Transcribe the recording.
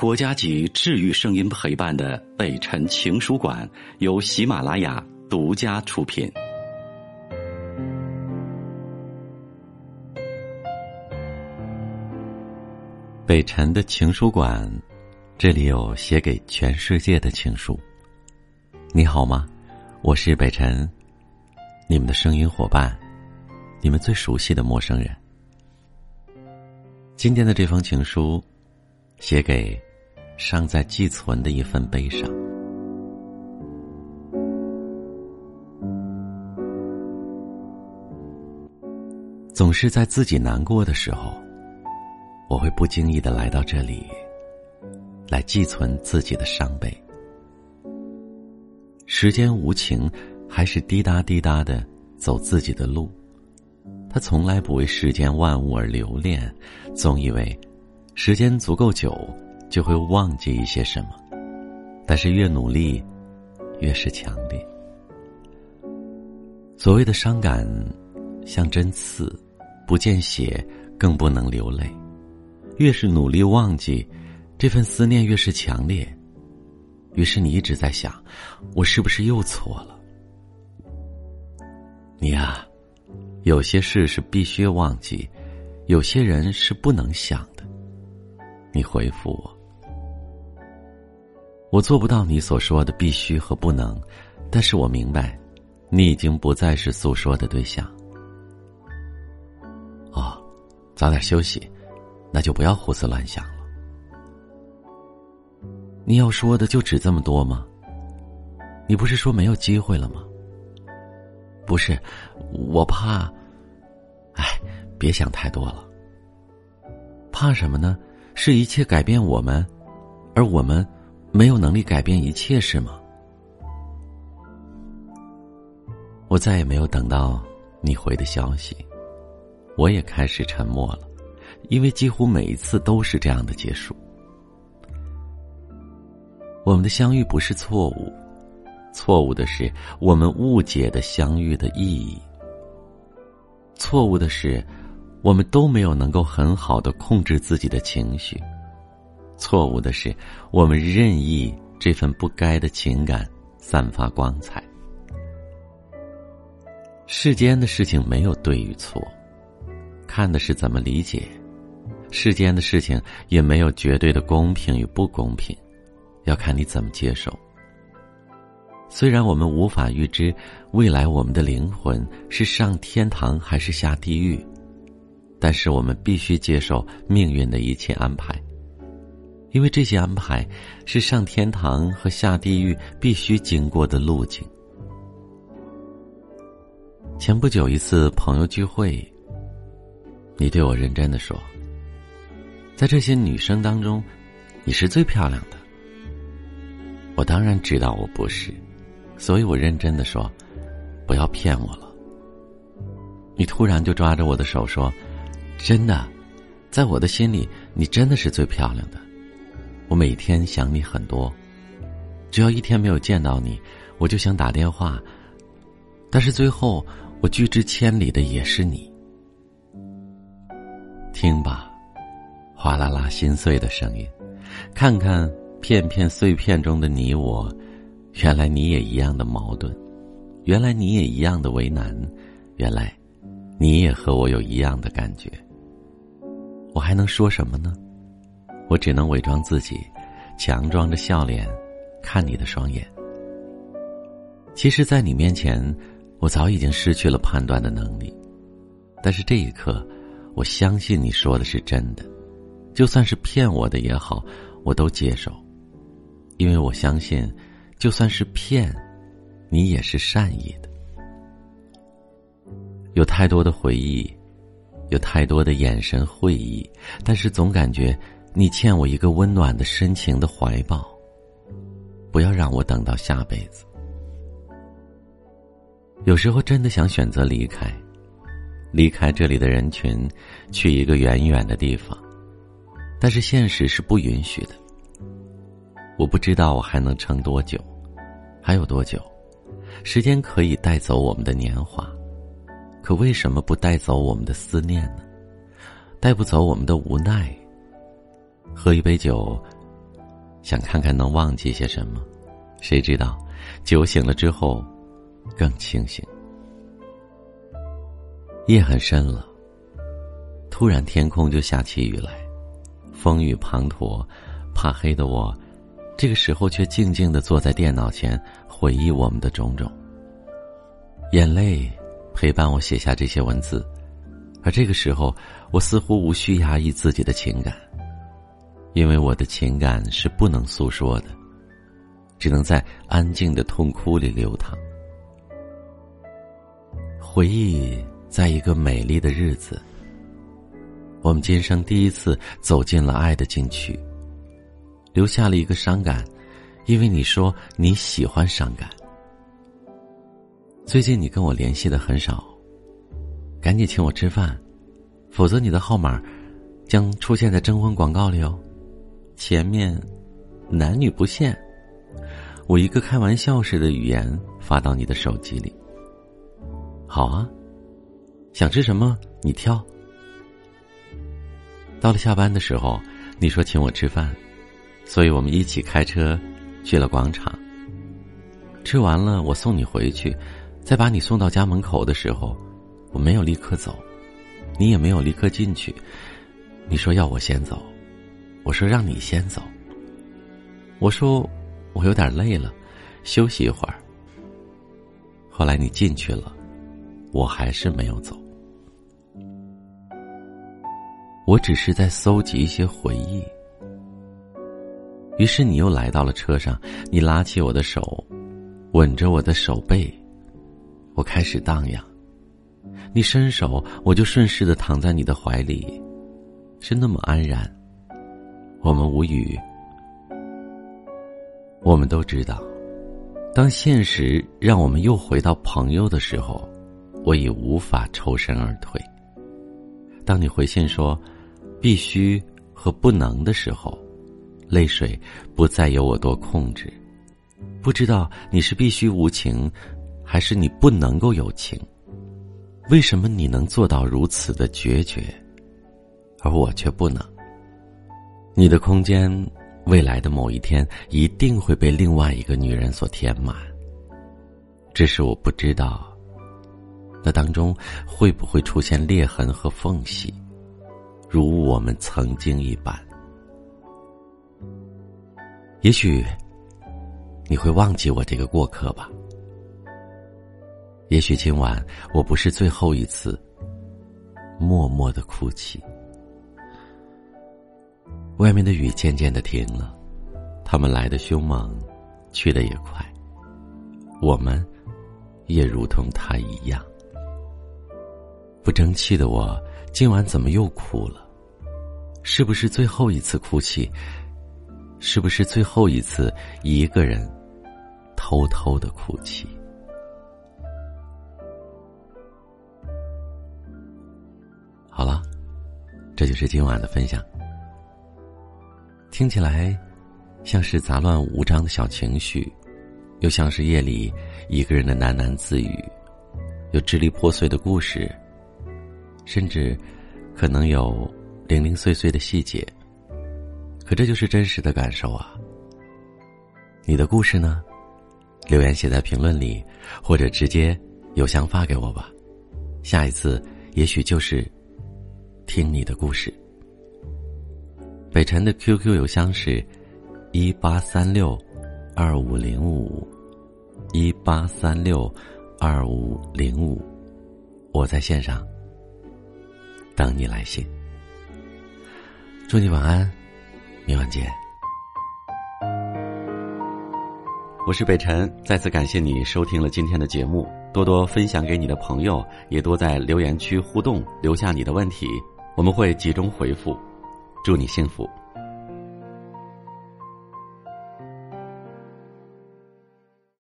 国家级治愈声音陪伴的北辰情书馆由喜马拉雅独家出品。北辰的情书馆，这里有写给全世界的情书。你好吗？我是北辰，你们的声音伙伴，你们最熟悉的陌生人。今天的这封情书，写给。尚在寄存的一份悲伤，总是在自己难过的时候，我会不经意的来到这里，来寄存自己的伤悲。时间无情，还是滴答滴答的走自己的路，他从来不为世间万物而留恋，总以为时间足够久。就会忘记一些什么，但是越努力，越是强烈。所谓的伤感，像针刺，不见血，更不能流泪。越是努力忘记，这份思念越是强烈。于是你一直在想，我是不是又错了？你啊，有些事是必须忘记，有些人是不能想的。你回复我。我做不到你所说的必须和不能，但是我明白，你已经不再是诉说的对象。哦，早点休息，那就不要胡思乱想了。你要说的就只这么多吗？你不是说没有机会了吗？不是，我怕。哎，别想太多了。怕什么呢？是一切改变我们，而我们。没有能力改变一切是吗？我再也没有等到你回的消息，我也开始沉默了，因为几乎每一次都是这样的结束。我们的相遇不是错误，错误的是我们误解的相遇的意义。错误的是，我们都没有能够很好的控制自己的情绪。错误的是，我们任意这份不该的情感散发光彩。世间的事情没有对与错，看的是怎么理解；世间的事情也没有绝对的公平与不公平，要看你怎么接受。虽然我们无法预知未来我们的灵魂是上天堂还是下地狱，但是我们必须接受命运的一切安排。因为这些安排是上天堂和下地狱必须经过的路径。前不久一次朋友聚会，你对我认真的说：“在这些女生当中，你是最漂亮的。”我当然知道我不是，所以我认真的说：“不要骗我了。”你突然就抓着我的手说：“真的，在我的心里，你真的是最漂亮的。”我每天想你很多，只要一天没有见到你，我就想打电话。但是最后，我拒之千里的也是你。听吧，哗啦啦心碎的声音，看看片片碎片中的你我，原来你也一样的矛盾，原来你也一样的为难，原来你也和我有一样的感觉。我还能说什么呢？我只能伪装自己，强装着笑脸，看你的双眼。其实，在你面前，我早已经失去了判断的能力。但是这一刻，我相信你说的是真的，就算是骗我的也好，我都接受，因为我相信，就算是骗，你也是善意的。有太多的回忆，有太多的眼神会意，但是总感觉。你欠我一个温暖的、深情的怀抱，不要让我等到下辈子。有时候真的想选择离开，离开这里的人群，去一个远远的地方，但是现实是不允许的。我不知道我还能撑多久，还有多久？时间可以带走我们的年华，可为什么不带走我们的思念呢？带不走我们的无奈。喝一杯酒，想看看能忘记些什么，谁知道酒醒了之后更清醒。夜很深了，突然天空就下起雨来，风雨滂沱，怕黑的我，这个时候却静静的坐在电脑前回忆我们的种种。眼泪陪伴我写下这些文字，而这个时候，我似乎无需压抑自己的情感。因为我的情感是不能诉说的，只能在安静的痛哭里流淌。回忆，在一个美丽的日子，我们今生第一次走进了爱的禁区，留下了一个伤感，因为你说你喜欢伤感。最近你跟我联系的很少，赶紧请我吃饭，否则你的号码将出现在征婚广告里哦。前面，男女不限。我一个开玩笑式的语言发到你的手机里。好啊，想吃什么你挑。到了下班的时候，你说请我吃饭，所以我们一起开车去了广场。吃完了，我送你回去，在把你送到家门口的时候，我没有立刻走，你也没有立刻进去。你说要我先走。我说让你先走。我说我有点累了，休息一会儿。后来你进去了，我还是没有走。我只是在搜集一些回忆。于是你又来到了车上，你拉起我的手，吻着我的手背，我开始荡漾。你伸手，我就顺势的躺在你的怀里，是那么安然。我们无语。我们都知道，当现实让我们又回到朋友的时候，我已无法抽身而退。当你回信说“必须”和“不能”的时候，泪水不再由我多控制。不知道你是必须无情，还是你不能够有情？为什么你能做到如此的决绝，而我却不能？你的空间，未来的某一天一定会被另外一个女人所填满。只是我不知道，那当中会不会出现裂痕和缝隙，如我们曾经一般。也许你会忘记我这个过客吧。也许今晚我不是最后一次默默的哭泣。外面的雨渐渐的停了，他们来的凶猛，去的也快。我们，也如同他一样。不争气的我，今晚怎么又哭了？是不是最后一次哭泣？是不是最后一次一个人偷偷的哭泣？好了，这就是今晚的分享。听起来，像是杂乱无章的小情绪，又像是夜里一个人的喃喃自语，有支离破碎的故事，甚至可能有零零碎碎的细节。可这就是真实的感受啊！你的故事呢？留言写在评论里，或者直接邮箱发给我吧。下一次也许就是听你的故事。北辰的 QQ 邮箱是，一八三六二五零五，一八三六二五零五，我在线上等你来信。祝你晚安，明晚见。我是北辰，再次感谢你收听了今天的节目，多多分享给你的朋友，也多在留言区互动，留下你的问题，我们会集中回复。祝你幸福。